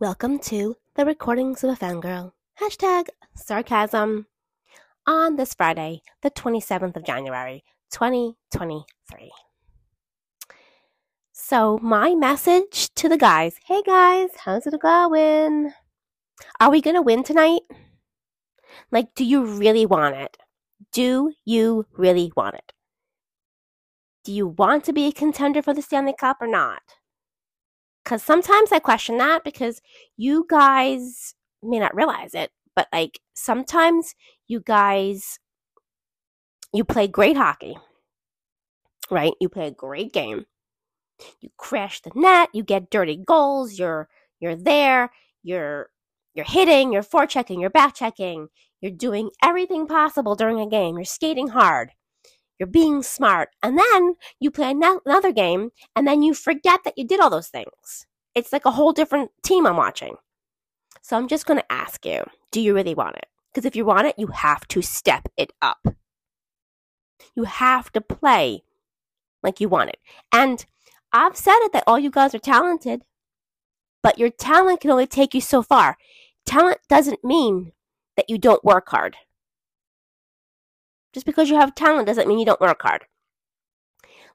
Welcome to the recordings of a fangirl. Hashtag sarcasm on this Friday, the 27th of January, 2023. So, my message to the guys hey guys, how's it going? Are we going to win tonight? Like, do you really want it? Do you really want it? Do you want to be a contender for the Stanley Cup or not? Because sometimes I question that because you guys may not realize it, but like sometimes you guys, you play great hockey, right? You play a great game. You crash the net, you get dirty goals, you're you're there, you're you're hitting, you're forechecking, you're backchecking, you're doing everything possible during a game. You're skating hard. You're being smart. And then you play another game and then you forget that you did all those things. It's like a whole different team I'm watching. So I'm just going to ask you do you really want it? Because if you want it, you have to step it up. You have to play like you want it. And I've said it that all you guys are talented, but your talent can only take you so far. Talent doesn't mean that you don't work hard. Just because you have talent doesn't mean you don't work hard.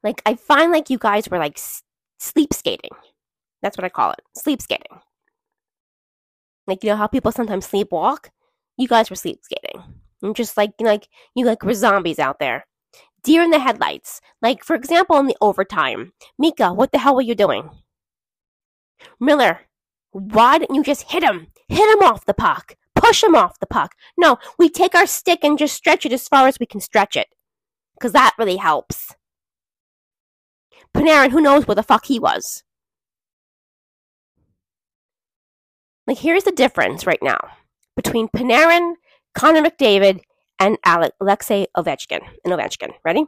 Like, I find like you guys were like s- sleep skating. That's what I call it sleep skating. Like, you know how people sometimes sleepwalk? You guys were sleep skating. And just like, you know, like, you like were zombies out there. Deer in the headlights. Like, for example, in the overtime. Mika, what the hell were you doing? Miller, why didn't you just hit him? Hit him off the puck. Push him off the puck. No, we take our stick and just stretch it as far as we can stretch it. Because that really helps. Panarin, who knows where the fuck he was? Like, here's the difference right now between Panarin, Connor McDavid, and Alexei Ovechkin. And Ovechkin. Ready?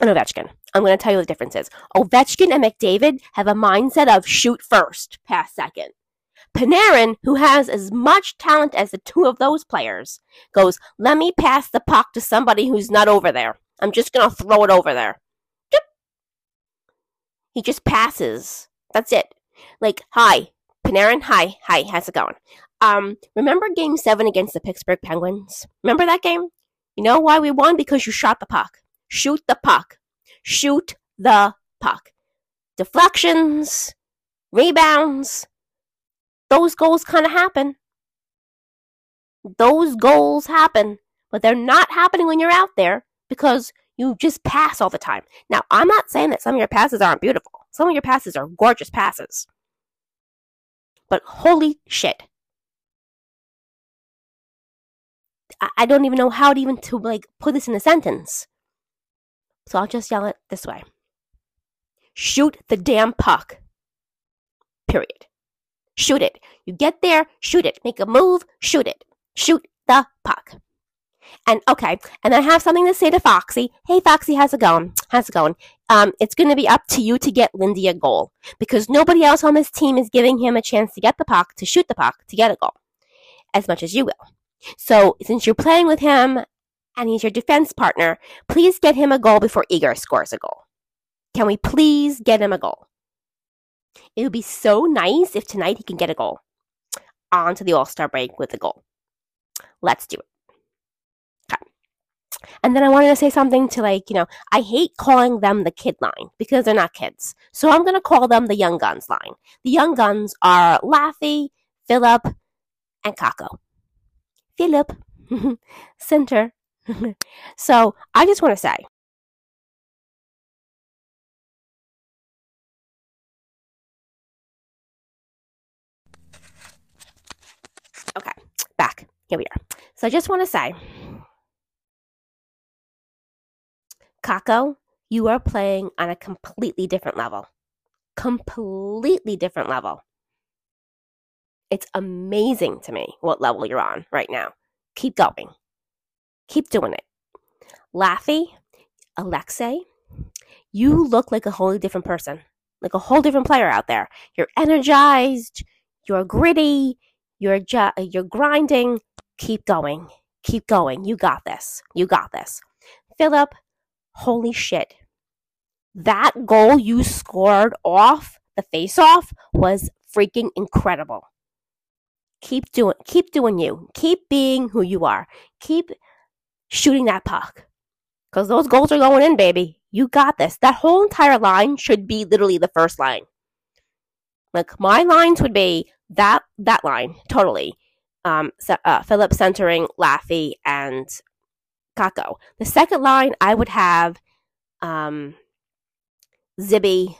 And Ovechkin. I'm going to tell you the differences. Ovechkin and McDavid have a mindset of shoot first, pass second. Panarin, who has as much talent as the two of those players, goes, let me pass the puck to somebody who's not over there. I'm just going to throw it over there. He just passes. That's it. Like, hi, Panarin, hi, hi, how's it going? Um, remember game seven against the Pittsburgh Penguins? Remember that game? You know why we won? Because you shot the puck. Shoot the puck. Shoot the puck. Deflections, rebounds, those goals kind of happen. Those goals happen, but they're not happening when you're out there because you just pass all the time. Now, I'm not saying that some of your passes aren't beautiful. Some of your passes are gorgeous passes. But holy shit. I don't even know how to even to like put this in a sentence. So I'll just yell it this way. Shoot the damn puck. Period. Shoot it. You get there, shoot it. Make a move, shoot it. Shoot the puck. And okay, and I have something to say to Foxy. Hey, Foxy, how's it going? How's it going? Um, it's going to be up to you to get Lindy a goal because nobody else on this team is giving him a chance to get the puck, to shoot the puck, to get a goal, as much as you will. So, since you're playing with him and he's your defense partner, please get him a goal before Igor scores a goal. Can we please get him a goal? It would be so nice if tonight he can get a goal. On to the All Star break with a goal. Let's do it. And then I wanted to say something to like, you know, I hate calling them the kid line because they're not kids. So I'm going to call them the young guns line. The young guns are Laffy, Filip, and Kakko. Filip, center. so I just want to say, Okay, back. Here we are. So I just want to say Kakko, you are playing on a completely different level. Completely different level. It's amazing to me what level you're on right now. Keep going. Keep doing it. Laffy, Alexei, you look like a wholly different person, like a whole different player out there. You're energized, you're gritty, you're ju- you're grinding. Keep going. Keep going. You got this. You got this. Filip, holy shit. That goal you scored off the face off was freaking incredible. Keep doing keep doing you. Keep being who you are. Keep shooting that puck. Cuz those goals are going in, baby. You got this. That whole entire line should be literally the first line. Like my lines would be that that line totally. Um, uh, Filip centering Laffy and Kakko. The second line I would have um, Zibby,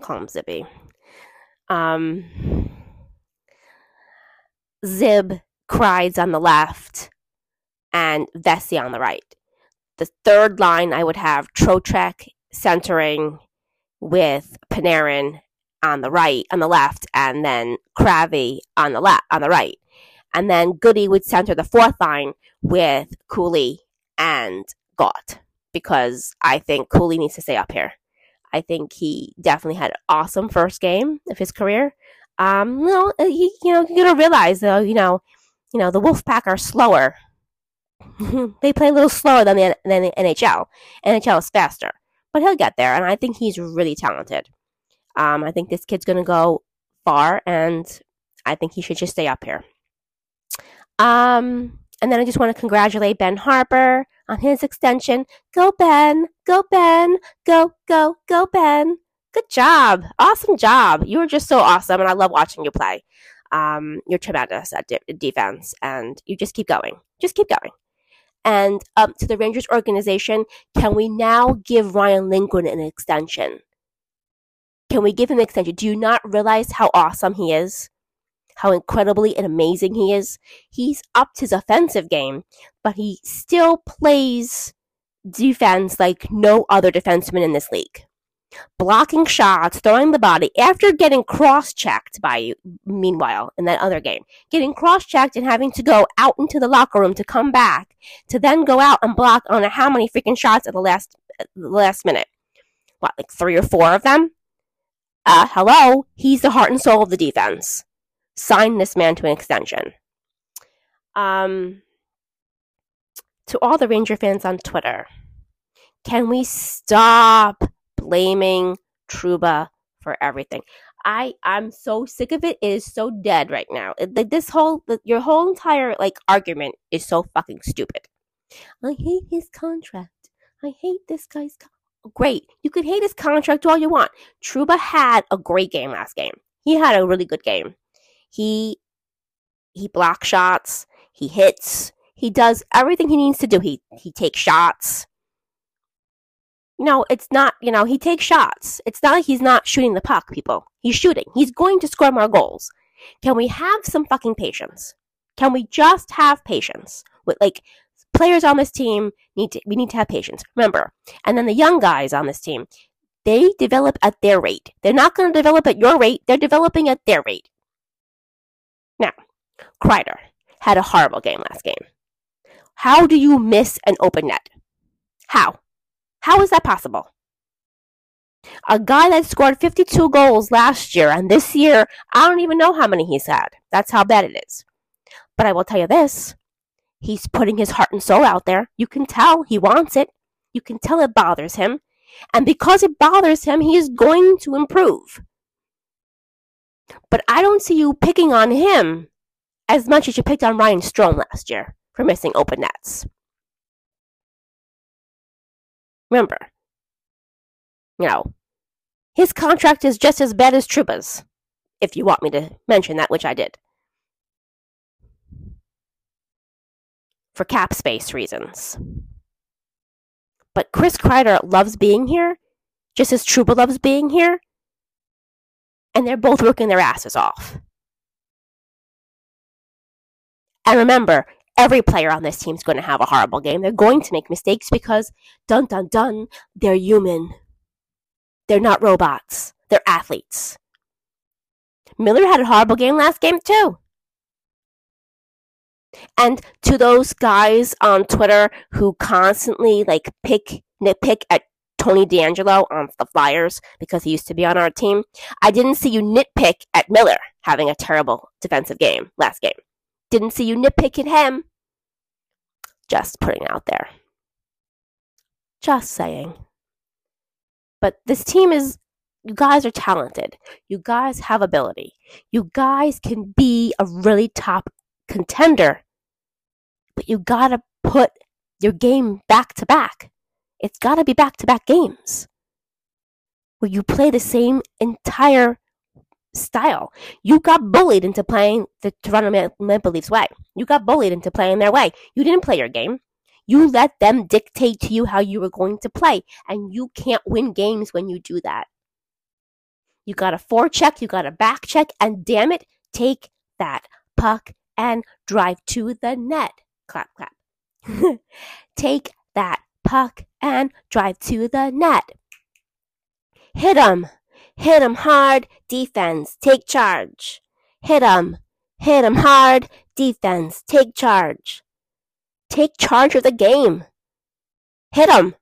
call him Zibby. Um, Zib Kreider's on the left and Vesey on the right. The third line I would have Trocheck centering with Panarin on the right, on the left, and then Kravy on the left, on the right. And then Goody would center the fourth line with Cooley and Gaunt because I think Cooley needs to stay up here. I think he definitely had an awesome first game of his career. Um, you know, uh, he, you know, you're gonna realize though, you know, you know, the Wolfpack are slower. they play a little slower than the than the NHL. NHL is faster, but he'll get there, and I think he's really talented. Um, I think this kid's gonna go far, and I think he should just stay up here. Um, and then I just want to congratulate Ben Harpur on his extension. Go, Ben. Go, Ben. Go, go, go, Ben. Good job. Awesome job. You were just so awesome, and I love watching you play. Um, you're tremendous at de- defense, and you just keep going. Just keep going. And up to the Rangers organization, can we now give Ryan Lindgren an extension? Can we give him an extension? Do you not realize how awesome he is? how incredibly and amazing he is. He's upped his offensive game, but he still plays defense like no other defenseman in this league. Blocking shots, throwing the body after getting cross checked by you, meanwhile, in that other game. Getting cross checked and having to go out into the locker room to come back, to then go out and block on how many freaking shots at the last, the last minute. What, like three or four of them? Uh, hello? He's the heart and soul of the defense sign this man to an extension. Um, to all the Ranger fans on Twitter, can we stop blaming Trouba for everything? I I'm so sick of it. It is so dead right now. It, like this whole your whole entire like argument is so fucking stupid. I hate his contract. I hate this guy's. Co- great, you can hate his contract all you want. Trouba had a great game last game. He had a really good game. He he blocks shots, he hits, he does everything he needs to do. He he takes shots. No, it's not, you know, he takes shots. It's not like he's not shooting the puck, people. He's shooting. He's going to score more goals. Can we have some fucking patience? Can we just have patience? With like players on this team need to we need to have patience. Remember. And then the young guys on this team, they develop at their rate. They're not going to develop at your rate. They're developing at their rate. Now, Kreider had a horrible game last game. How do you miss an open net? How? How is that possible? A guy that scored 52 goals last year and this year, I don't even know how many he's had. That's how bad it is. But I will tell you this he's putting his heart and soul out there. You can tell he wants it. You can tell it bothers him. And because it bothers him, he is going to improve. But I don't see you picking on him as much as you picked on Ryan Strome last year for missing open nets. Remember, you know, his contract is just as bad as Trouba's, if you want me to mention that, which I did. For cap space reasons. But Chris Kreider loves being here, just as Trouba loves being here, and they're both working their asses off. And remember, every player on this team is going to have a horrible game. They're going to make mistakes because, dun dun dun, they're human. They're not robots. They're athletes. Miller had a horrible game last game, too. And to those guys on Twitter who constantly like pick nitpick at Tony DeAngelo on the Flyers because he used to be on our team. I didn't see you nitpick at Miller having a terrible defensive game last game. Didn't see you nitpick at him. Just putting out there. Just saying. But this team is you guys are talented. You guys have ability. You guys can be a really top contender. But you gotta put your game back to back. It's gotta be back to back games where you play the same entire style. You got bullied into playing the Toronto Maple Leafs way. You got bullied into playing their way. You didn't play your game. You let them dictate to you how you were going to play, and you can't win games when you do that. You got a forecheck, you got a back check, and damn it, take that puck and drive to the net. Clap, clap. take that puck and drive to the net. Hit 'em. Hit 'em hard. Defense. Take charge. Hit 'em. Hit 'em hard. Defense. Take charge. Take charge of the game. Hit 'em.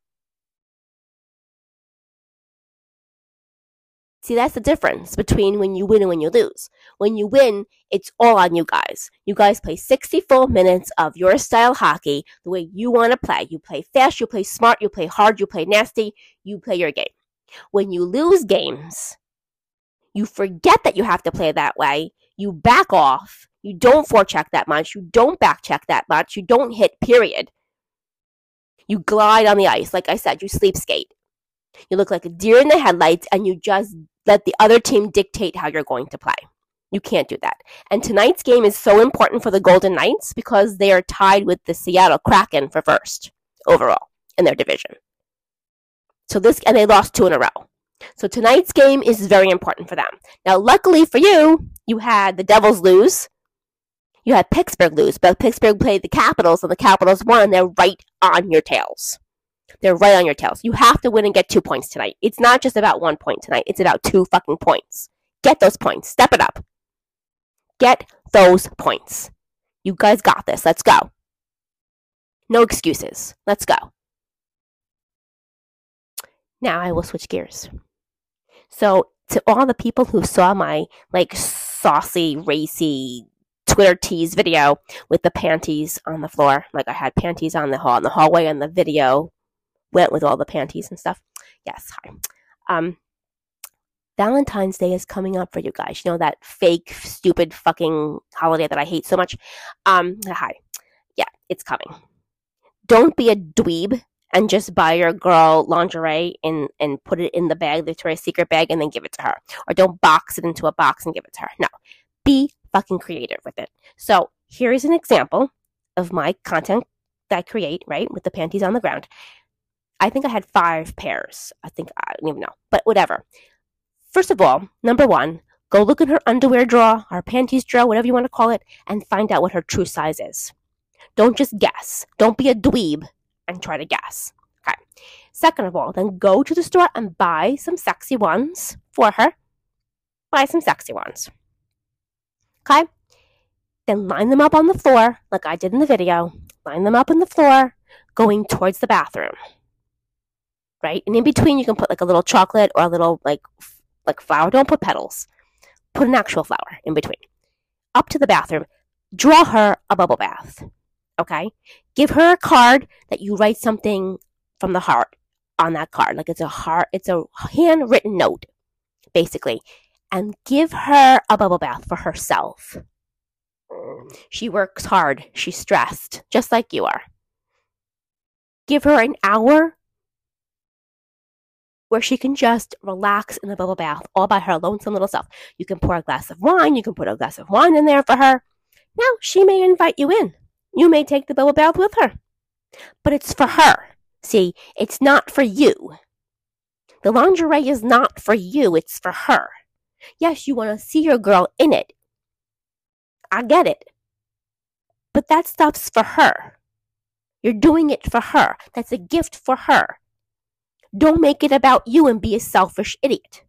See, that's the difference between when you win and when you lose. When you win, it's all on you guys. You guys play 60 full minutes of your style hockey the way you want to play. You play fast, you play smart, you play hard, you play nasty, you play your game. When you lose games, you forget that you have to play that way. You back off. You don't forecheck that much. You don't backcheck that much. You don't hit, period. You glide on the ice. Like I said, you sleep skate. You look like a deer in the headlights and you just let the other team dictate how you're going to play. You can't do that. And tonight's game is so important for the Golden Knights because they are tied with the Seattle Kraken for first overall in their division. So this, and they lost two in a row. So tonight's game is very important for them. Now, luckily for you, you had the Devils lose. You had Pittsburgh lose, but Pittsburgh played the Capitals, and the Capitals won, they're right on your tails. They're right on your tails. You have to win and get two points tonight. It's not just about one point tonight, it's about two fucking points. Get those points. Step it up. Get those points. You guys got this. Let's go. No excuses. Let's go. Now I will switch gears. So to all the people who saw my like saucy, racy Twitter tease video with the panties on the floor, like I had panties on the hall in the hallway, and the video went with all the panties and stuff. Yes, hi. Um, Valentine's Day is coming up for you guys. You know that fake, stupid, fucking holiday that I hate so much. Um, hi. Yeah, it's coming. Don't be a dweeb and just buy your girl lingerie and and put it in the bag, the Victoria's Secret bag, and then give it to her. Or don't box it into a box and give it to her. No, be fucking creative with it. So here is an example of my content that I create, right, with the panties on the ground. I think I had five pairs. I think I don't even know, but whatever. First of all, number one, go look in her underwear drawer, her panties drawer, whatever you want to call it, and find out what her true size is. Don't just guess. Don't be a dweeb and try to guess. Okay. Second of all, then go to the store and buy some sexy ones for her. Buy some sexy ones. Okay. Then line them up on the floor, like I did in the video. Line them up on the floor, going towards the bathroom. Right? And in between, you can put like a little chocolate or a little like like flower. Don't put petals. Put an actual flower in between. Up to the bathroom. Draw her a bubble bath. Okay? Give her a card that you write something from the heart on that card. Like it's a heart, it's a handwritten note, basically. And give her a bubble bath for herself. She works hard. She's stressed, just like you are. Give her an hour where she can just relax in the bubble bath all by her lonesome little self. You can pour a glass of wine. You can put a glass of wine in there for her. Now, she may invite you in. You may take the bubble bath with her. But it's for her. See, it's not for you. The lingerie is not for you, it's for her. Yes, you want to see your girl in it. I get it. But that stuff's for her. You're doing it for her. That's a gift for her. Don't make it about you and be a selfish idiot.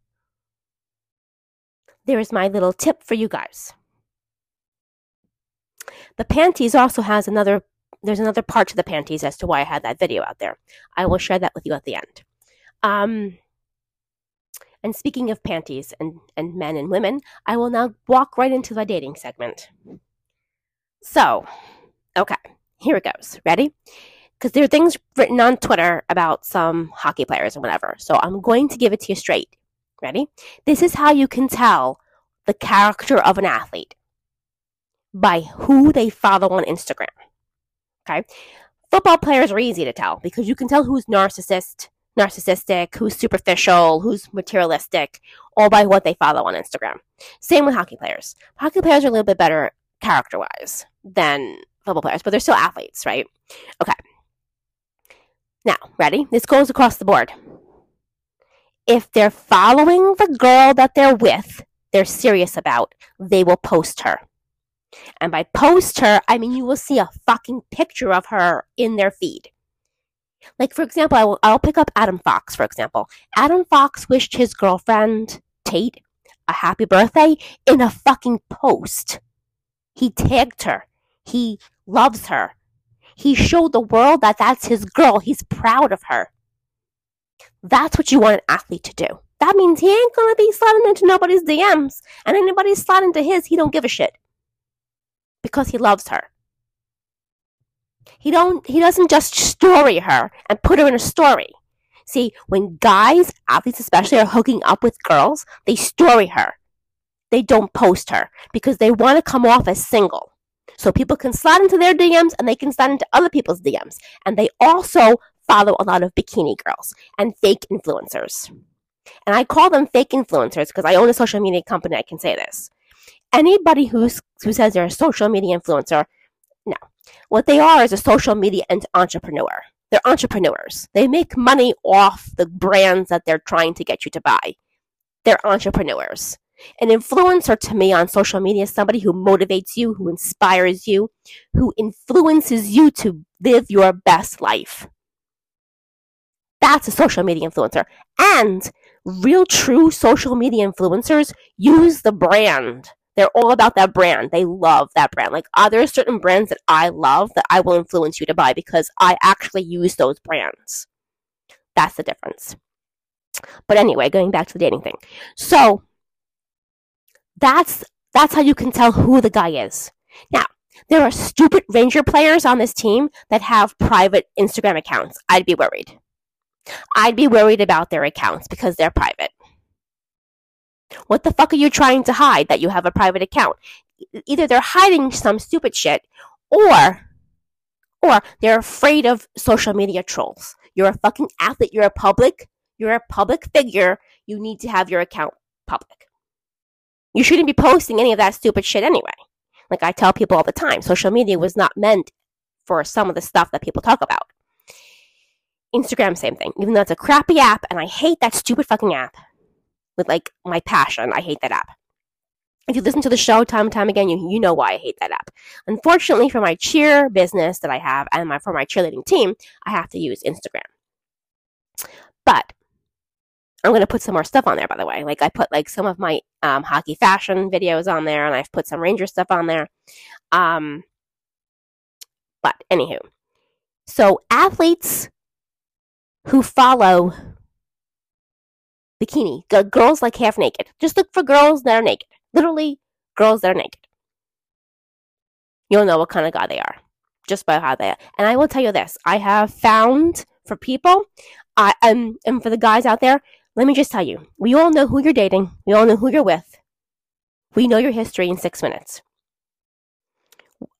There is my little tip for you guys. The panties also has another, there's another part to the panties as to why I had that video out there. I will share that with you at the end. Um, and speaking of panties and, and men and women, I will now walk right into the dating segment. So, okay, here it goes. Ready? Because there are things written on Twitter about some hockey players and whatever. So I'm going to give it to you straight. Ready? This is how you can tell the character of an athlete by who they follow on Instagram. Okay? Football players are easy to tell because you can tell who's narcissist, narcissistic, who's superficial, who's materialistic, all by what they follow on Instagram. Same with hockey players. Hockey players are a little bit better character wise than football players, but they're still athletes, right? Okay. Now, ready? This goes across the board. If they're following the girl that they're with, they're serious about, they will post her. And by post her, I mean you will see a fucking picture of her in their feed. Like, for example, I will, I'll pick up Adam Fox, for example. Adam Fox wished his girlfriend, Tate, a happy birthday in a fucking post. He tagged her. He loves her. He showed the world that that's his girl. He's proud of her. That's what you want an athlete to do. That means he ain't gonna be sliding into nobody's DMs, and anybody's sliding into his, he don't give a shit because he loves her. He don't he doesn't just story her and put her in a story. See, when guys, athletes especially, are hooking up with girls, they story her. They don't post her because they want to come off as single. So people can slide into their DMs and they can slide into other people's DMs. And they also follow a lot of bikini girls and fake influencers. And I call them fake influencers because I own a social media company. I can say this. Anybody who's, who says they're a social media influencer, no. What they are is a social media entrepreneur. They're entrepreneurs. They make money off the brands that they're trying to get you to buy. They're entrepreneurs. An influencer to me on social media is somebody who motivates you, who inspires you, who influences you to live your best life. That's a social media influencer. And real true social media influencers use the brand. They're all about that brand. They love that brand. Like, uh, there are certain brands that I love that I will influence you to buy because I actually use those brands. That's the difference. But anyway, going back to the dating thing. So, that's that's how you can tell who the guy is. Now, there are stupid Ranger players on this team that have private Instagram accounts. I'd be worried. I'd be worried about their accounts because they're private. What the fuck are you trying to hide that you have a private account? Either they're hiding some stupid shit or or they're afraid of social media trolls. You're a fucking athlete, you're a public, you're a public figure, you need to have your account public. You shouldn't be posting any of that stupid shit anyway. Like I tell people all the time, social media was not meant for some of the stuff that people talk about. Instagram, same thing. Even though it's a crappy app, and I hate that stupid fucking app with like my passion. I hate that app. If you listen to the show time and time again, you, you know why I hate that app. Unfortunately, for my cheer business that I have and my, for my cheerleading team, I have to use Instagram. But I'm going to put some more stuff on there, by the way. Like I put like some of my um, hockey fashion videos on there, and I've put some Ranger stuff on there. Um, but anywho, so athletes who follow bikini, g- girls like half naked. Just look for girls that are naked. Literally, girls that are naked. You'll know what kind of guy they are just by how they are. And I will tell you this: I have found for people, I um, and for the guys out there, let me just tell you, we all know who you're dating. We all know who you're with. We know your history in six minutes.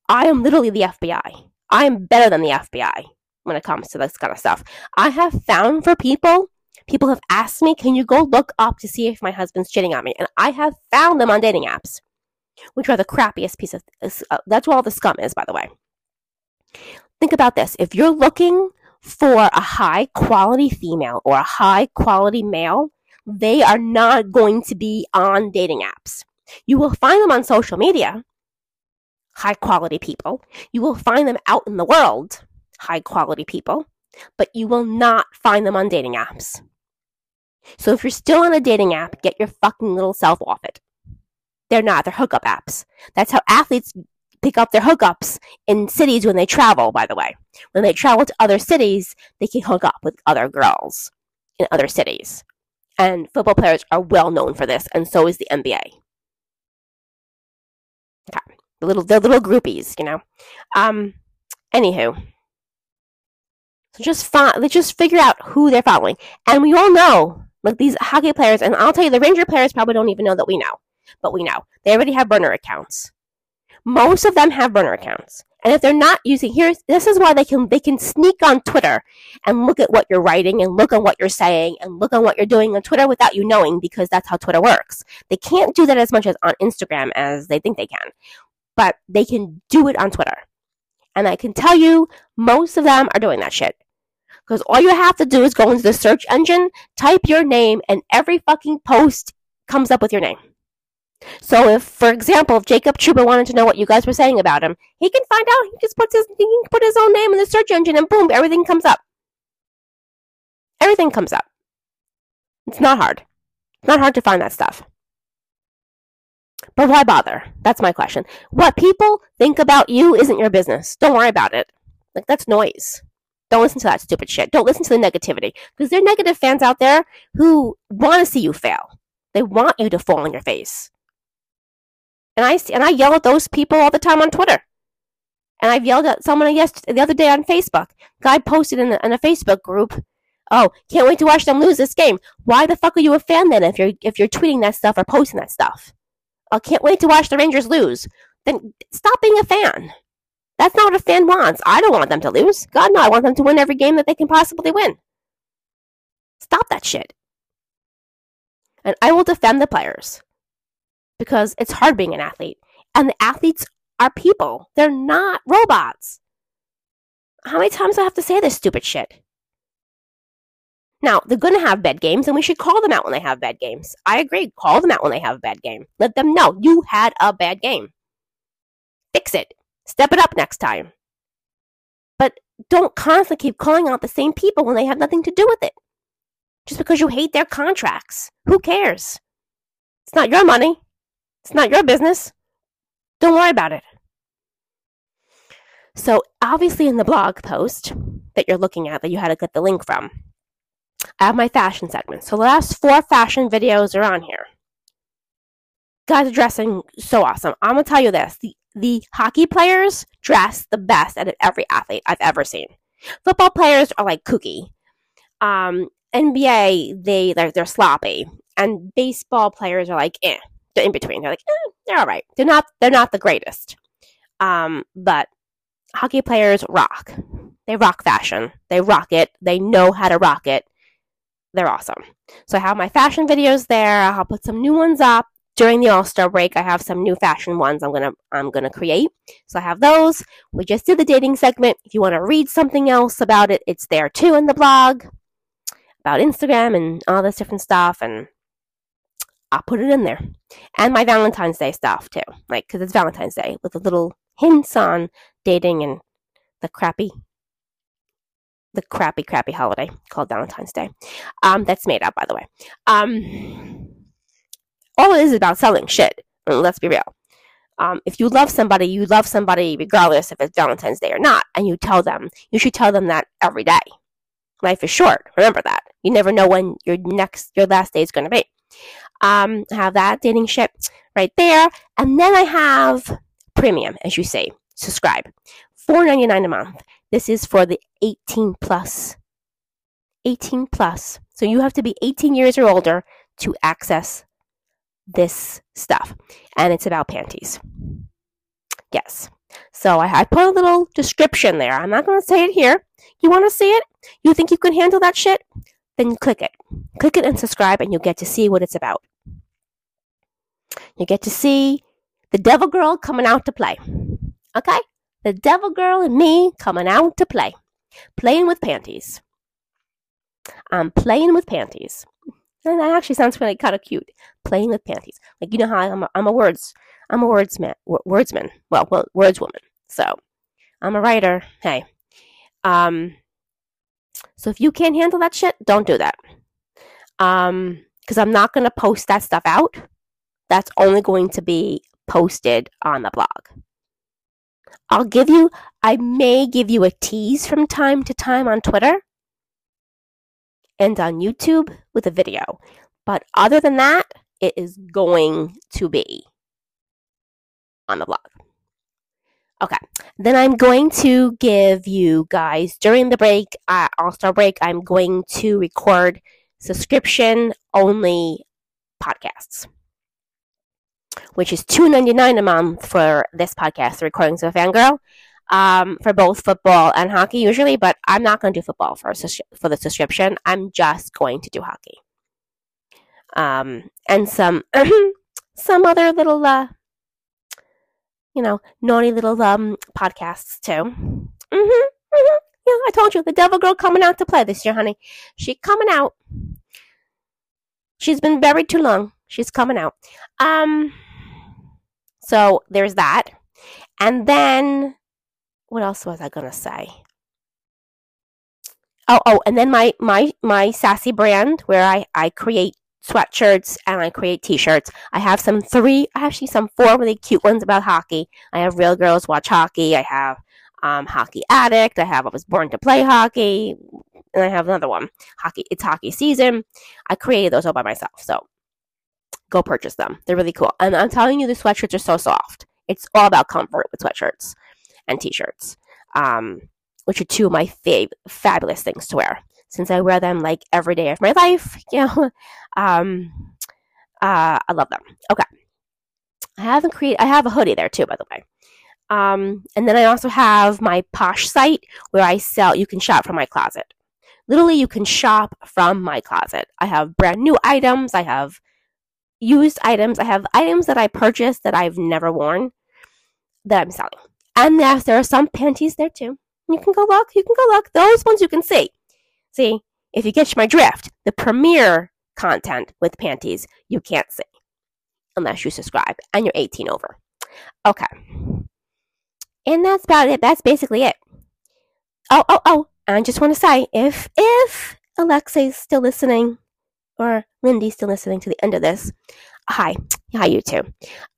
I am literally the FBI. I am better than the FBI when it comes to this kind of stuff. I have found for people, people have asked me, can you go look up to see if my husband's cheating on me? And I have found them on dating apps, which are the crappiest piece of, uh, that's where all the scum is, by the way. Think about this. If you're looking for a high quality female or a high quality male, they are not going to be on dating apps. You will find them on social media, high quality people. You will find them out in the world, high quality people, but you will not find them on dating apps. So if you're still on a dating app, get your fucking little self off it. They're not, they're hookup apps. That's how athletes pick up their hookups in cities when they travel, by the way. When they travel to other cities, they can hook up with other girls in other cities. And football players are well known for this, and so is the NBA. Okay. The little they're little groupies, you know. Um anywho. So just find, just figure out who they're following. And we all know, Like these hockey players, and I'll tell you, the Ranger players probably don't even know that we know, but we know. They already have burner accounts. Most of them have burner accounts. And if they're not using here, this is why they can they can sneak on Twitter and look at what you're writing and look at what you're saying and look at what you're doing on Twitter without you knowing because that's how Twitter works. They can't do that as much as on Instagram as they think they can, but they can do it on Twitter. And I can tell you, most of them are doing that shit. Because all you have to do is go into the search engine, type your name, and every fucking post comes up with your name. So if, for example, if Jacob Trouba wanted to know what you guys were saying about him, he can find out. He just puts his he can put his own name in the search engine, and boom, everything comes up. Everything comes up. It's not hard. It's not hard to find that stuff. But why bother? That's my question. What people think about you isn't your business. Don't worry about it. Like that's noise. Don't listen to that stupid shit. Don't listen to the negativity because there are negative fans out there who want to see you fail. They want you to fall on your face. And I and I yell at those people all the time on Twitter. And I've yelled at someone the other day on Facebook. Guy posted in a, in a Facebook group, "Oh, can't wait to watch them lose this game." Why the fuck are you a fan then if you're if you're tweeting that stuff or posting that stuff? I can't wait to watch the Rangers lose. Then stop being a fan. That's not what a fan wants. I don't want them to lose. God no, I want them to win every game that they can possibly win. Stop that shit. And I will defend the players because it's hard being an athlete. And the athletes are people, they're not robots. How many times do I have to say this stupid shit? Now, they're going to have bad games, and we should call them out when they have bad games. I agree. Call them out when they have a bad game. Let them know you had a bad game. Fix it. Step it up next time. But don't constantly keep calling out the same people when they have nothing to do with it. Just because you hate their contracts. Who cares? It's not your money. It's not your business. Don't worry about it. So, obviously, in the blog post that you're looking at, that you had to get the link from, I have my fashion segment. So, the last four fashion videos are on here. Guys are dressing so awesome. I'm going to tell you this the, the hockey players dress the best out of every athlete I've ever seen. Football players are like kooky. Um, NBA, they, they're, they're sloppy. And baseball players are like, eh in between. They're like, eh, they're all right. They're not they're not the greatest. Um, but hockey players rock. They rock fashion. They rock it. They know how to rock it. They're awesome. So I have my fashion videos there. I'll put some new ones up during the All-Star break. I have some new fashion ones I'm gonna I'm gonna create. So I have those. We just did the dating segment. If you want to read something else about it, it's there too in the blog about Instagram and all this different stuff and I'll put it in there. And my Valentine's Day stuff too. Like, because it's Valentine's Day with a little hints on dating and the crappy, the crappy, crappy holiday called Valentine's Day. Um, that's made up, by the way. Um, all it is about selling shit. Let's be real. Um, if you love somebody, you love somebody regardless if it's Valentine's Day or not, and you tell them, you should tell them that every day. Life is short. Remember that. You never know when your next, your last day is going to be. Um, I have that dating ship right there. And then I have premium, as you say, subscribe. $4.99 a month. This is for the 18 plus. 18 plus. So you have to be 18 years or older to access this stuff. And it's about panties. Yes. So I, I put a little description there. I'm not going to say it here. You want to see it? You think you can handle that shit? Then click it. Click it and subscribe, and you'll get to see what it's about. You get to see the devil girl coming out to play. Okay? The devil girl and me coming out to play. Playing with panties. I'm playing with panties. And that actually sounds really kind of cute. Playing with panties. Like, you know how I'm a, I'm a words, I'm a wordsman, wordsman. Well, well, wordswoman. So, I'm a writer. Hey. Um, so if you can't handle that shit, don't do that. Um, because I'm not gonna post that stuff out. That's only going to be posted on the blog. I'll give you, I may give you a tease from time to time on Twitter and on YouTube with a video. But other than that, it is going to be on the blog. Okay. Then I'm going to give you guys during the break, uh, All Star break, I'm going to record subscription only podcasts, which is two ninety nine a month for this podcast, the recordings of a fangirl, um, for both football and hockey usually. But I'm not going to do football for for the subscription. I'm just going to do hockey, um, and some some other little uh, you know naughty little um podcasts too. Mm-hmm, mm-hmm. Yeah, I told you the Devil Girl coming out to play this year, honey. She coming out. She's been buried too long. She's coming out. Um, so there's that. And then, what else was I gonna say? Oh, oh, and then my my my sassy brand where I I create sweatshirts and I create t-shirts. I have some three, actually some four really cute ones about hockey. I have Real Girls Watch Hockey. I have um, Hockey Addict. I have I was born to play hockey, and I have another one. Hockey. It's hockey season. I created those all by myself. So go purchase them. They're really cool. And I'm telling you, the sweatshirts are so soft. It's all about comfort with sweatshirts and t-shirts, um, which are two of my fav- fabulous things to wear. Since I wear them like every day of my life, you know, um, uh, I love them. Okay, I haven't created. I have a hoodie there too, by the way. Um, and then I also have my Posh site where I sell, you can shop from my closet. Literally, you can shop from my closet. I have brand new items. I have used items. I have items that I purchased that I've never worn that I'm selling. And yes, there are some panties there too. You can go look. You can go look. Those ones you can see. See, if you catch my drift, the premiere content with panties you can't see unless you subscribe and you're 18 over. Okay. And that's about it. That's basically it. Oh, oh, oh. I just want to say if if Alexei's still listening or Lindy's still listening to the end of this, hi. Hi you two.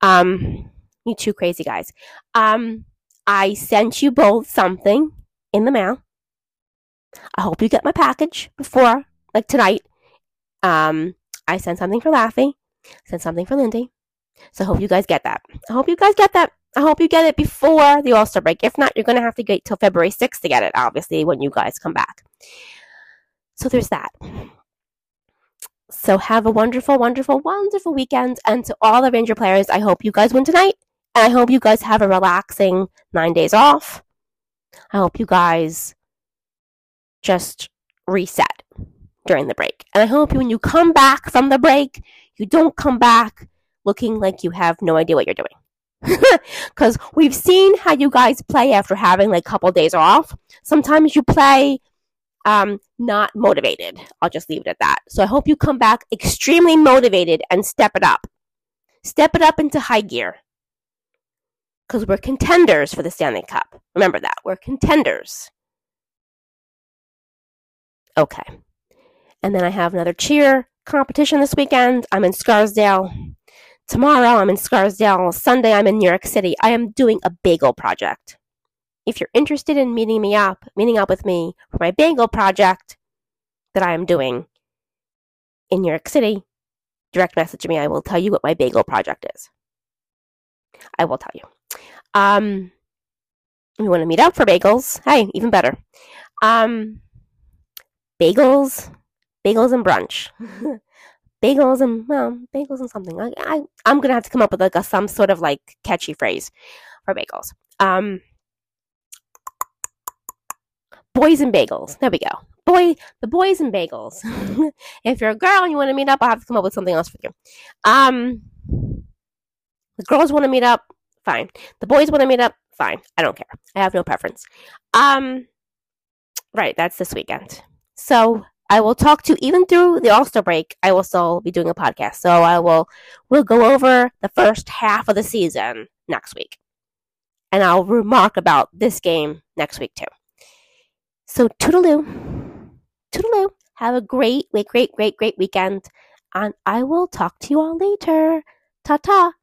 Um you two crazy guys. Um I sent you both something in the mail. I hope you get my package before like tonight. Um I sent something for Laffy, sent something for Lindy. So I hope you guys get that. I hope you guys get that. I hope you get it before the All Star break. If not, you're going to have to wait till February 6th to get it, obviously, when you guys come back. So there's that. So have a wonderful, wonderful, wonderful weekend. And to all the Ranger players, I hope you guys win tonight. And I hope you guys have a relaxing nine days off. I hope you guys just reset during the break. And I hope when you come back from the break, you don't come back looking like you have no idea what you're doing because we've seen how you guys play after having like a couple days off. Sometimes you play um, not motivated. I'll just leave it at that. So I hope you come back extremely motivated and step it up. Step it up into high gear. Because we're contenders for the Stanley Cup. Remember that. We're contenders. Okay. And then I have another cheer competition this weekend. I'm in Scarsdale. Tomorrow I'm in Scarsdale. Sunday I'm in New York City. I am doing a bagel project. If you're interested in meeting me up, meeting up with me for my bagel project that I am doing in New York City, direct message me. I will tell you what my bagel project is. I will tell you. Um, if you want to meet up for bagels, hey, even better. Um, bagels, bagels and brunch. bagels and well, bagels and something. I, I I'm gonna have to come up with like a, some sort of like catchy phrase for bagels. Um, boys and bagels. There we go. Boy, the boys and bagels. if you're a girl and you want to meet up, I'll have to come up with something else for you. Um, the girls want to meet up, fine. The boys want to meet up, fine. I don't care. I have no preference. Um, right. That's this weekend. So I will talk to even through the All Star break. I will still be doing a podcast, so I will we'll go over the first half of the season next week, and I'll remark about this game next week too. So toodaloo, toodaloo. Have a great, great, great, great, great weekend, and I will talk to you all later. Ta ta.